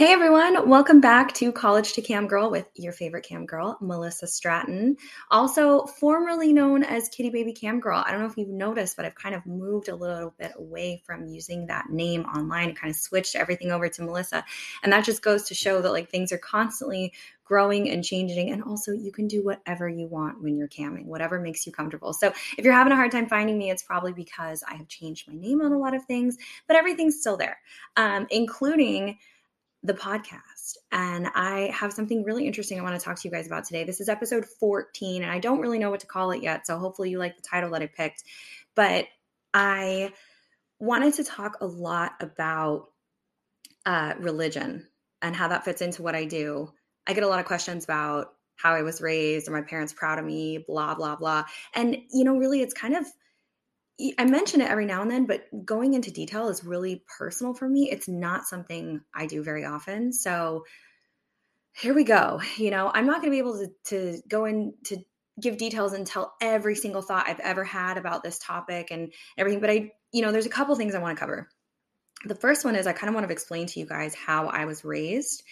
Hey everyone, welcome back to College to Cam Girl with your favorite cam girl, Melissa Stratton, also formerly known as Kitty Baby Cam Girl. I don't know if you've noticed, but I've kind of moved a little bit away from using that name online and kind of switched everything over to Melissa. And that just goes to show that like things are constantly growing and changing. And also, you can do whatever you want when you're camming, whatever makes you comfortable. So, if you're having a hard time finding me, it's probably because I have changed my name on a lot of things, but everything's still there, um, including the podcast. And I have something really interesting I want to talk to you guys about today. This is episode 14, and I don't really know what to call it yet. So hopefully you like the title that I picked. But I wanted to talk a lot about uh, religion and how that fits into what I do. I get a lot of questions about how I was raised, are my parents proud of me, blah, blah, blah. And, you know, really, it's kind of I mention it every now and then, but going into detail is really personal for me. It's not something I do very often. So here we go. You know, I'm not going to be able to, to go in to give details and tell every single thought I've ever had about this topic and everything, but I, you know, there's a couple things I want to cover. The first one is I kind of want to explain to you guys how I was raised.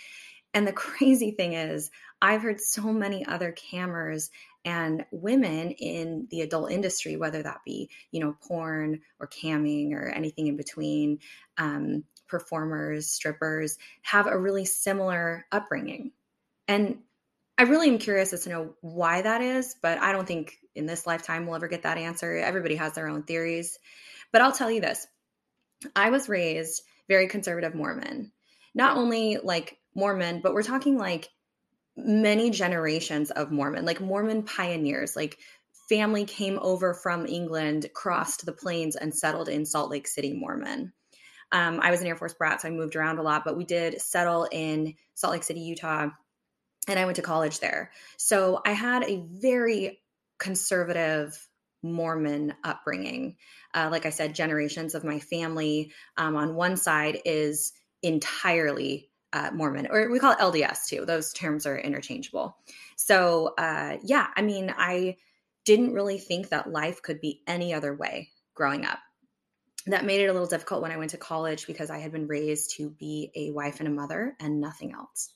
And the crazy thing is, I've heard so many other cammers and women in the adult industry, whether that be, you know, porn or camming or anything in between, um, performers, strippers, have a really similar upbringing. And I really am curious as to know why that is, but I don't think in this lifetime we'll ever get that answer. Everybody has their own theories. But I'll tell you this I was raised very conservative Mormon. Not only like Mormon, but we're talking like many generations of Mormon, like Mormon pioneers, like family came over from England, crossed the plains, and settled in Salt Lake City, Mormon. Um, I was an Air Force brat, so I moved around a lot, but we did settle in Salt Lake City, Utah, and I went to college there. So I had a very conservative Mormon upbringing. Uh, like I said, generations of my family um, on one side is entirely uh, Mormon, or we call it LDS too. Those terms are interchangeable. So, uh, yeah, I mean, I didn't really think that life could be any other way growing up. That made it a little difficult when I went to college because I had been raised to be a wife and a mother and nothing else.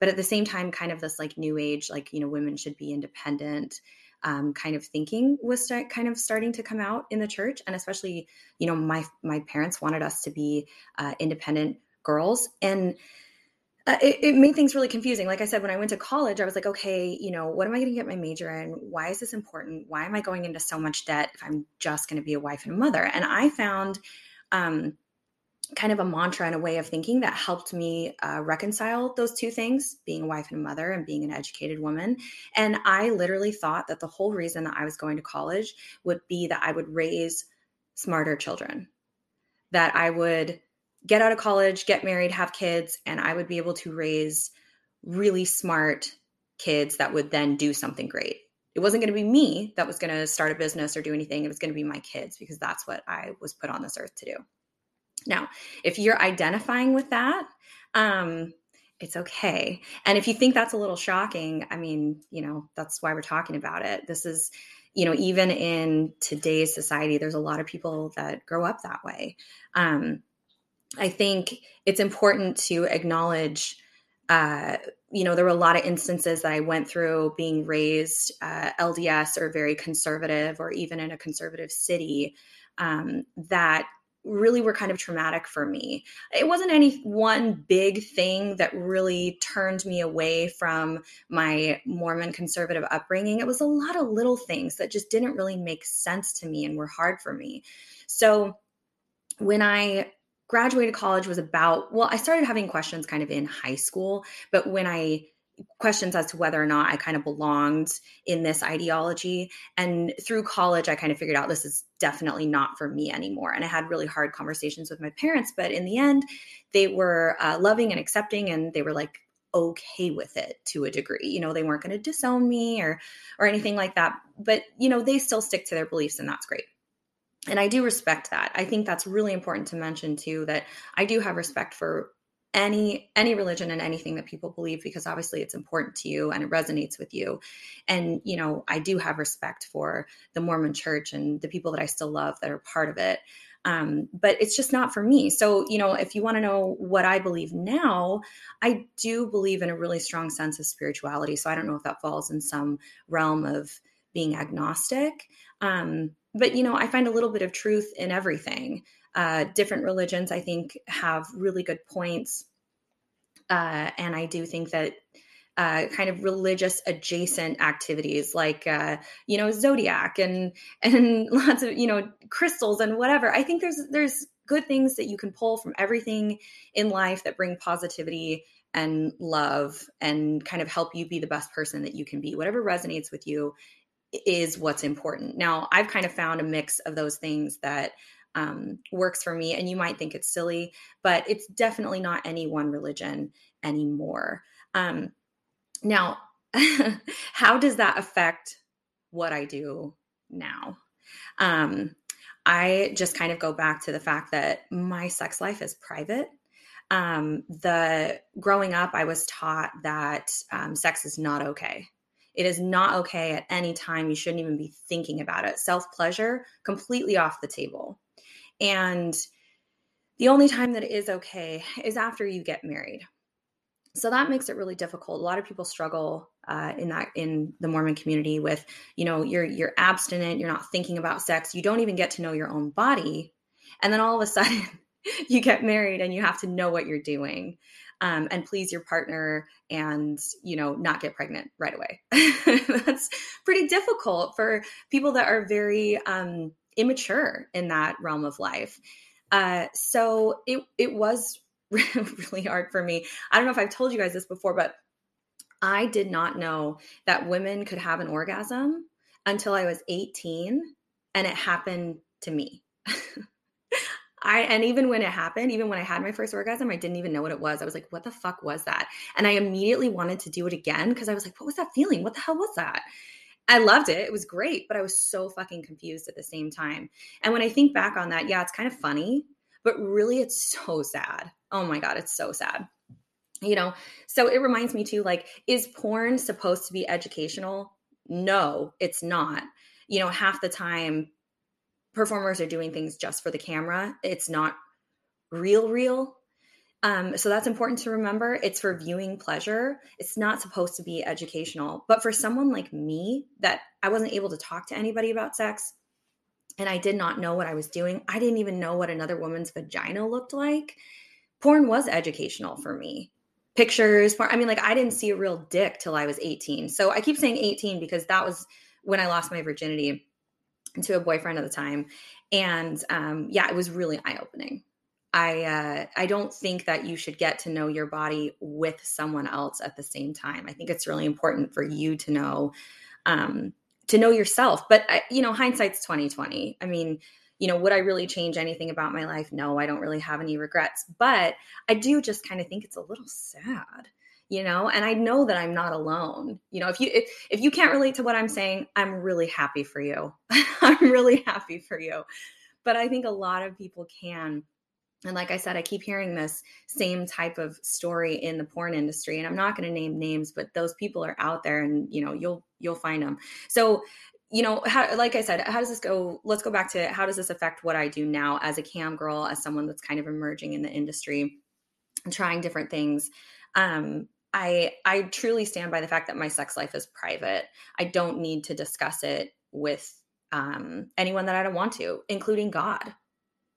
But at the same time, kind of this like new age, like, you know, women should be independent. Um, kind of thinking was start, kind of starting to come out in the church, and especially, you know, my my parents wanted us to be uh, independent girls, and it, it, made things really confusing. Like I said, when I went to college, I was like, okay, you know, what am I going to get my major in? Why is this important? Why am I going into so much debt if I'm just going to be a wife and a mother? And I found um, kind of a mantra and a way of thinking that helped me uh, reconcile those two things being a wife and a mother and being an educated woman. And I literally thought that the whole reason that I was going to college would be that I would raise smarter children, that I would get out of college, get married, have kids, and I would be able to raise really smart kids that would then do something great. It wasn't going to be me that was going to start a business or do anything. It was going to be my kids because that's what I was put on this earth to do. Now, if you're identifying with that, um, it's okay. And if you think that's a little shocking, I mean, you know, that's why we're talking about it. This is, you know, even in today's society, there's a lot of people that grow up that way. Um, I think it's important to acknowledge. Uh, you know, there were a lot of instances that I went through being raised uh, LDS or very conservative, or even in a conservative city, um, that really were kind of traumatic for me. It wasn't any one big thing that really turned me away from my Mormon conservative upbringing. It was a lot of little things that just didn't really make sense to me and were hard for me. So when I graduated college was about well i started having questions kind of in high school but when i questions as to whether or not i kind of belonged in this ideology and through college i kind of figured out this is definitely not for me anymore and i had really hard conversations with my parents but in the end they were uh, loving and accepting and they were like okay with it to a degree. You know they weren't going to disown me or or anything like that but you know they still stick to their beliefs and that's great and I do respect that. I think that's really important to mention too that I do have respect for any any religion and anything that people believe because obviously it's important to you and it resonates with you and you know i do have respect for the mormon church and the people that i still love that are part of it Um, but it's just not for me. So, you know, if you want to know what I believe now, I do believe in a really strong sense of spirituality. So I don't know if that falls in some realm of being agnostic. Um, but, you know, I find a little bit of truth in everything. Uh, different religions, I think, have really good points. Uh, and I do think that uh, kind of religious adjacent activities like uh, you know zodiac and and lots of you know crystals and whatever i think there's there's good things that you can pull from everything in life that bring positivity and love and kind of help you be the best person that you can be whatever resonates with you is what's important now i've kind of found a mix of those things that um, works for me and you might think it's silly but it's definitely not any one religion anymore um, now, how does that affect what I do now? Um, I just kind of go back to the fact that my sex life is private. Um, the growing up, I was taught that um, sex is not okay. It is not okay at any time. You shouldn't even be thinking about it. Self pleasure, completely off the table. And the only time that it is okay is after you get married so that makes it really difficult a lot of people struggle uh, in that in the mormon community with you know you're you're abstinent you're not thinking about sex you don't even get to know your own body and then all of a sudden you get married and you have to know what you're doing um, and please your partner and you know not get pregnant right away that's pretty difficult for people that are very um, immature in that realm of life uh, so it it was really hard for me. I don't know if I've told you guys this before, but I did not know that women could have an orgasm until I was 18 and it happened to me. I and even when it happened, even when I had my first orgasm, I didn't even know what it was. I was like, what the fuck was that? And I immediately wanted to do it again because I was like, what was that feeling? What the hell was that? I loved it. It was great, but I was so fucking confused at the same time. And when I think back on that, yeah, it's kind of funny, but really it's so sad oh my god it's so sad you know so it reminds me too like is porn supposed to be educational no it's not you know half the time performers are doing things just for the camera. It's not real real. Um, so that's important to remember. It's for viewing pleasure. It's not supposed to be educational. But for someone like me that i wasn't able to talk to anybody about sex and i did not know what i was doing i didn't even know what another woman's vagina looked like porn was educational for me. Pictures, porn, I mean, like I didn't see a real dick till I was 18. So I keep saying 18 because that was when I lost my virginity to a boyfriend at the time. And um, yeah, it was really eye opening. I uh, I don't think that you should get to know your body with someone else at the same time. I think it's really important for you to know um, to know yourself. But I, you know, hindsight's twenty twenty. I mean, you know, would I really change anything about my life? No, I don't really have any regrets, but I do just kind of think it's a little sad you know and i know that i'm not alone you know if you if, if you can't relate to what i'm saying i'm really happy for you i'm really happy for you but i think a lot of people can and like i said i keep hearing this same type of story in the porn industry and i'm not going to name names but those people are out there and you know you'll you'll find them so you know, how, like I said, how does this go? Let's go back to how does this affect what I do now as a cam girl, as someone that's kind of emerging in the industry and trying different things. Um, I I truly stand by the fact that my sex life is private. I don't need to discuss it with um, anyone that I don't want to, including God.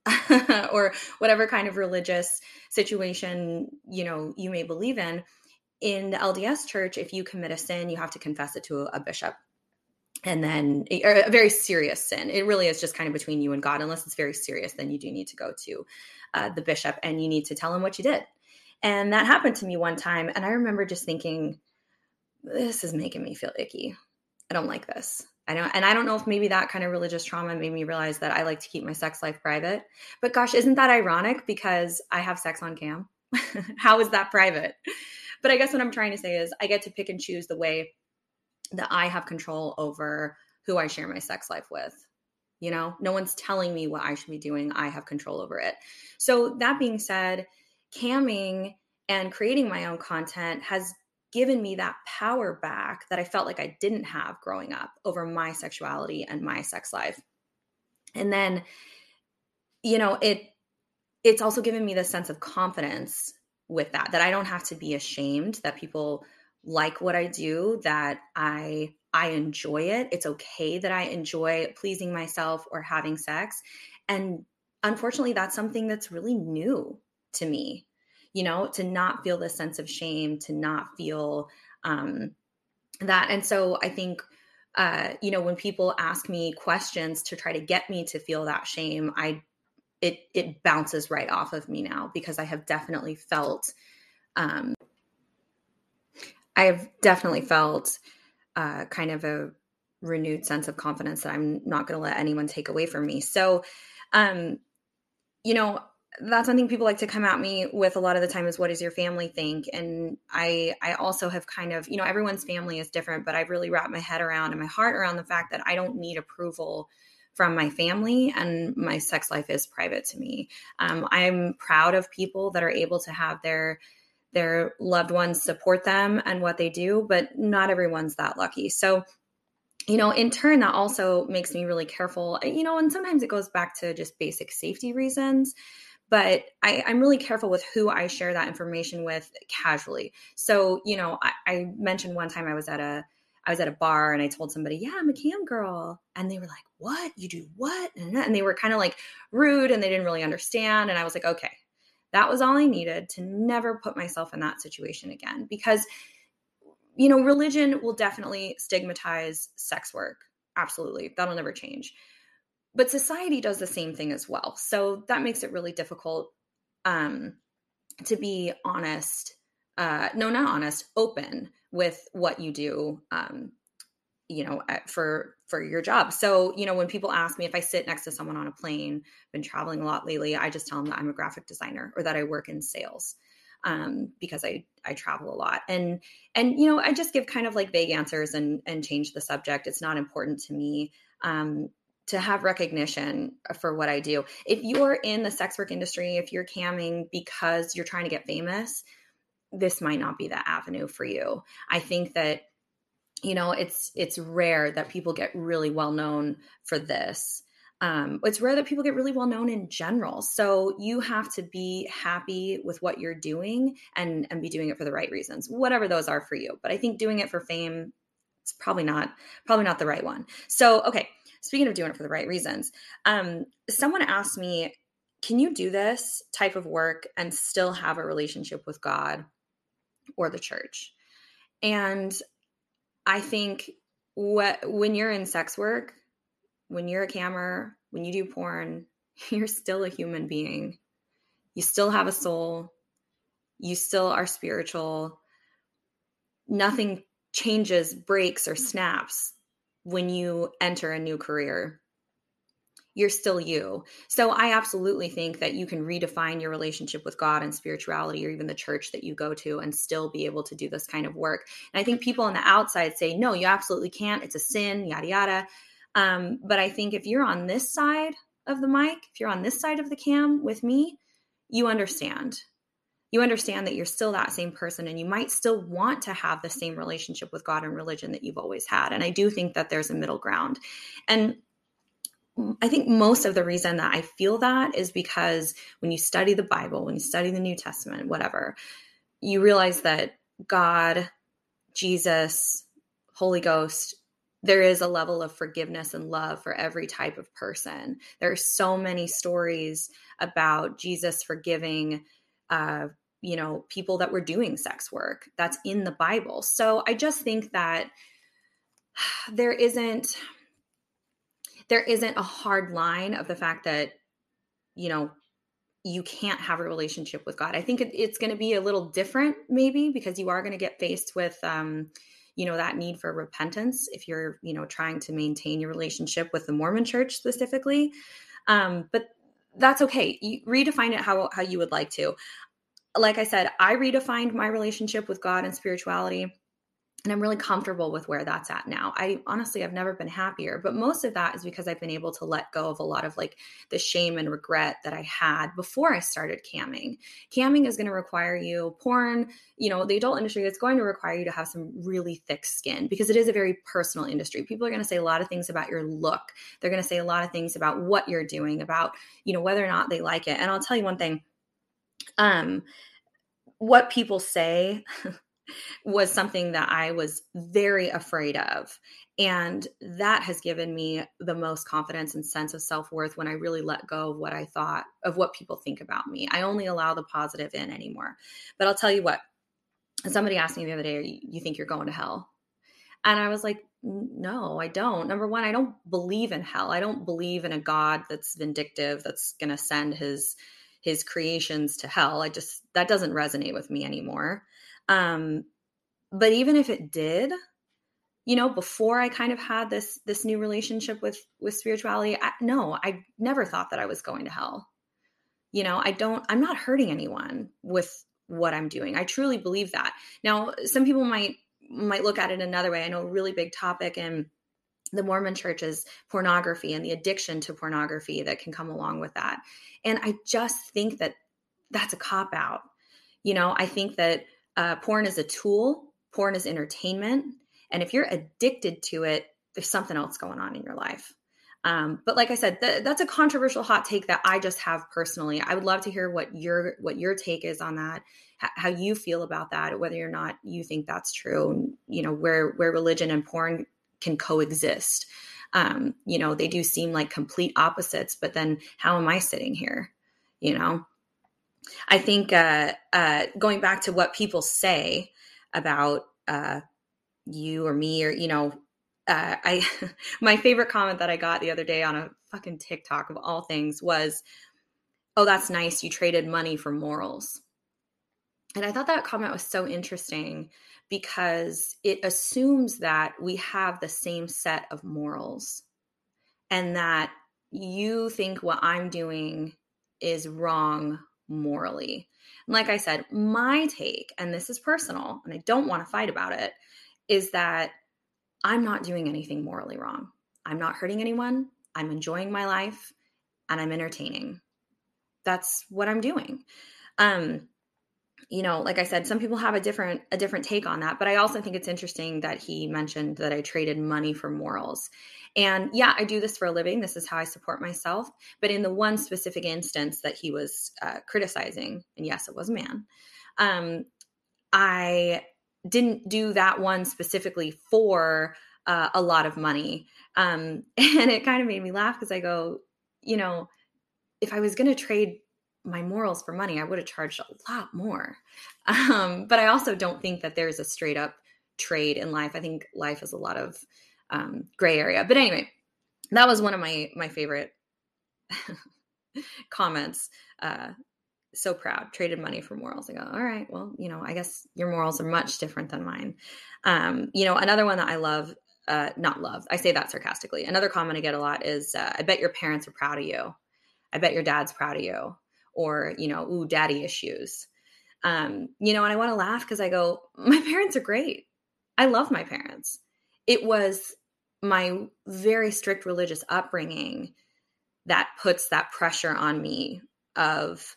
or whatever kind of religious situation you know you may believe in in the LDS church if you commit a sin you have to confess it to a bishop and then a very serious sin it really is just kind of between you and god unless it's very serious then you do need to go to uh, the bishop and you need to tell him what you did and that happened to me one time and i remember just thinking this is making me feel icky. I don't like this. I don't and i don't know if maybe that kind of religious trauma made me realize that i like to keep my sex life private. But gosh isn't that ironic? Because i have sex on cam. How is that private? But i guess what i'm trying to say is i get to pick and choose the way that I have control over who I share my sex life with. You know, no one's telling me what I should be doing. I have control over it. So, that being said, camming and creating my own content has given me that power back that I felt like I didn't have growing up over my sexuality and my sex life. And then you know, it it's also given me the sense of confidence with that that I don't have to be ashamed that people like what I do, that I I enjoy it. It's okay that I enjoy pleasing myself or having sex. And unfortunately, that's something that's really new to me, you know, to not feel this sense of shame, to not feel um, that. And so I think, uh, you know, when people ask me questions to try to get me to feel that shame, I it it bounces right off of me now because I have definitely felt um, I have definitely felt uh, kind of a renewed sense of confidence that I'm not going to let anyone take away from me. So, um, you know, that's something people like to come at me with a lot of the time is what does your family think and i i also have kind of you know everyone's family is different but i've really wrapped my head around and my heart around the fact that i don't need approval from my family and my sex life is private to me um, i'm proud of people that are able to have their their loved ones support them and what they do, but not everyone's that lucky. So, you know, in turn, that also makes me really careful, you know, and sometimes it goes back to just basic safety reasons. But I, am really careful with who I share that information with casually. So, you know, I, I mentioned one time I was at a I was at a bar and I told somebody, "Yeah, I'm a cam girl," and they were like, "What? You do what?" And they were kind of like rude and they didn't really understand. And I was like, "Okay, that was all I needed to never put myself in that situation again because you know, religion will definitely stigmatize sex work. Absolutely. That'll never change. But society does the same thing as well. So that makes it really difficult um, to be honest. Uh, no, not honest, open with what you do um, you know for for your job so you know when people ask me if i sit next to someone on a plane been traveling a lot lately i just tell them that i'm a graphic designer or that i work in sales um, because i i travel a lot and and you know i just give kind of like vague answers and and change the subject it's not important to me um, to have recognition for what i do. If you're in the sex work industry if you're camming because you're trying to get famous this might not be the avenue for you. I think that you know it's it's rare that people get really well known for this. Um, it's rare that people get really well known in general. So you have to be happy with what you're doing and and be doing it for the right reasons whatever those are for you. But i think doing it for fame it's probably not probably not the right one. So okay speaking of doing it for the right reasons um, someone asked me can you do this type of work and still have a relationship with god or the church and I think what when you're in sex work, when you're a cammer, when you do porn, you're still a human being. You still have a soul. You still are spiritual. Nothing changes, breaks, or snaps when you enter a new career you're still you. So I absolutely think that you can redefine your relationship with God and spirituality or even the church that you go to and still be able to do this kind of work. And I think people on the outside say, no, you absolutely can't. It's a sin, yada, yada. Um, but I think if you're on this side of the mic, if you're on this side of the cam with me, you understand. You understand that you're still that same person and you might still want to have the same relationship with God and religion that you've always had. And I do think that there's a middle ground. And I think most of the reason that I feel that is because when you study the Bible, when you study the New Testament, whatever, you realize that God, Jesus, Holy Ghost, there is a level of forgiveness and love for every type of person. There are so many stories about Jesus forgiving, uh, you know, people that were doing sex work. That's in the Bible. So I just think that there isn't there isn't a hard line of the fact that you know you can't have a relationship with god i think it, it's going to be a little different maybe because you are going to get faced with um you know that need for repentance if you're you know trying to maintain your relationship with the mormon church specifically um but that's okay you redefine it how how you would like to like i said i redefined my relationship with god and spirituality and I'm really comfortable with where that's at now. I honestly I've never been happier, but most of that is because I've been able to let go of a lot of like the shame and regret that I had before I started camming. Camming is going to require you porn, you know, the adult industry is going to require you to have some really thick skin because it is a very personal industry. People are going to say a lot of things about your look. They're going to say a lot of things about what you're doing, about, you know, whether or not they like it. And I'll tell you one thing um what people say was something that I was very afraid of. And that has given me the most confidence and sense of self worth when I really let go of what I thought, of what people think about me. I only allow the positive in anymore. But I'll tell you what, somebody asked me the other day, You think you're going to hell? And I was like, no, I don't. Number one, I don't believe in hell. I don't believe in a God that's vindictive, that's going to send his his creations to hell. I just that doesn't resonate with me anymore. Um, but even if it did, you know, before I kind of had this this new relationship with with spirituality, I, no, I never thought that I was going to hell. You know, I don't. I'm not hurting anyone with what I'm doing. I truly believe that. Now, some people might might look at it another way. I know a really big topic in the Mormon church is pornography and the addiction to pornography that can come along with that. And I just think that that's a cop out. You know, I think that uh, porn is a tool, porn is entertainment. And if you're addicted to it, there's something else going on in your life. Um, but like I said, th- that's a controversial hot take that I just have personally. I would love to hear what your what your take is on that, h- how you feel about that, whether or not you think that's true. You know, where where religion and porn can coexist. Um, you know, they do seem like complete opposites, but then how am I sitting here? You know, I think uh, uh, going back to what people say about uh, you or me, or you know, uh, I my favorite comment that I got the other day on a fucking TikTok of all things was, "Oh, that's nice. You traded money for morals." And I thought that comment was so interesting because it assumes that we have the same set of morals and that you think what I'm doing is wrong morally. And like I said, my take, and this is personal, and I don't want to fight about it, is that I'm not doing anything morally wrong. I'm not hurting anyone. I'm enjoying my life and I'm entertaining. That's what I'm doing. Um, you know like i said some people have a different a different take on that but i also think it's interesting that he mentioned that i traded money for morals. And yeah i do this for a living. This is how i support myself. But in the one specific instance that he was uh, criticizing and yes it was a man um, i didn't do that one specifically for uh, a lot of money. Um, and it kind of made me laugh because i go you know if i was going to trade my morals for money, I would have charged a lot more. Um, but I also don't think that there's a straight up trade in life. I think life is a lot of um, gray area. But anyway, that was one of my my favorite comments. Uh, so proud, traded money for morals. I go, all right, well, you know, I guess your morals are much different than mine. Um, you know, another one that I love, uh, not love, I say that sarcastically. Another comment I get a lot is, uh, I bet your parents are proud of you. I bet your dad's proud of you or you know ooh daddy issues. Um you know and i want to laugh because i go my parents are great. I love my parents. It was my very strict religious upbringing that puts that pressure on me of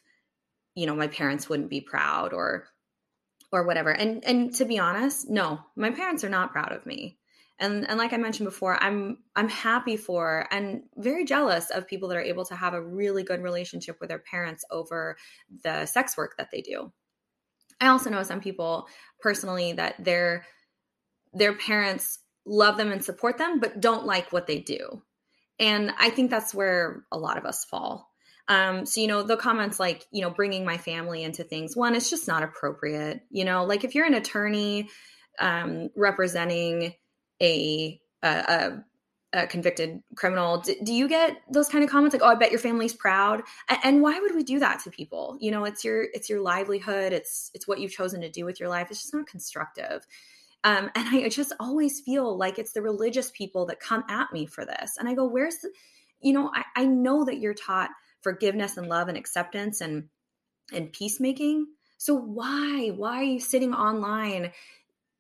you know my parents wouldn't be proud or or whatever. And and to be honest no my parents are not proud of me and and like i mentioned before i'm i'm happy for and very jealous of people that are able to have a really good relationship with their parents over the sex work that they do. I also know some people personally that their their parents love them and support them but don't like what they do. And i think that's where a lot of us fall. Um, so you know the comments like you know bringing my family into things one it's just not appropriate you know like if you're an attorney um, representing a a, a convicted criminal. Do, do, you get those kind of comments like oh i bet your family's proud? And, and why would we do that to people? You know it's your it's your livelihood. It's it's what you've chosen to do with your life. It's just not constructive. Um, and I just always feel like it's the religious people that come at me for this. And I go, where's the, you know, I, I know that you're taught forgiveness and love and acceptance and and peacemaking. So why, why are you sitting online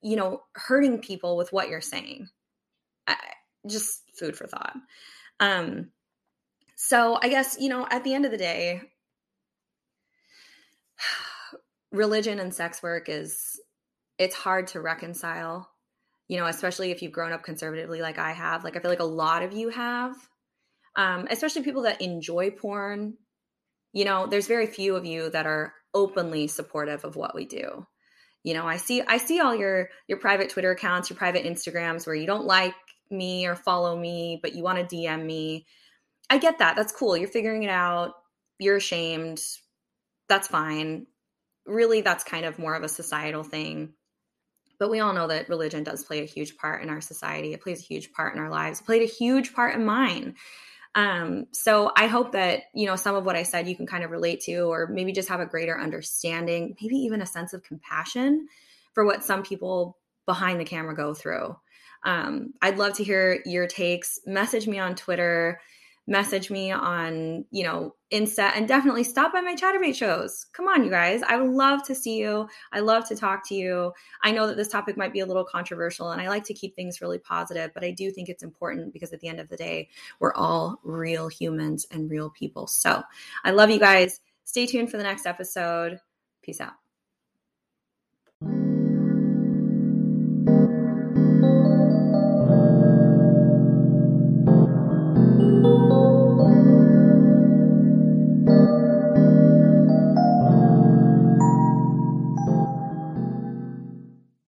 you know, hurting people with what you're saying. I, just food for thought. Um, so I guess, you know, at the end of the day, religion and sex work is it's hard to reconcile you know especially if you've grown up conservatively like i have like i feel like a lot of you have um, especially people that enjoy porn you know there's very few of you that are openly supportive of what we do you know i see i see all your your private twitter accounts your private instagrams where you don't like me or follow me but you want to dm me. I get that that's cool you're figuring it out you're ashamed that's fine. Really that's kind of more of a societal thing. But we all know that religion does play a huge part in our society it plays a huge part in our lives it played a huge part in mine um, so i hope that you know some of what i said you can kind of relate to or maybe just have a greater understanding maybe even a sense of compassion for what some people behind the camera go through. Um, i'd love to hear your takes. Message me on twitter message me on, you know, Insta and definitely stop by my Chaturbate shows. Come on, you guys. I would love to see you. I love to talk to you. I know that this topic might be a little controversial and I like to keep things really positive, but I do think it's important because at the end of the day, we're all real humans and real people. So I love you guys. Stay tuned for the next episode. Peace out.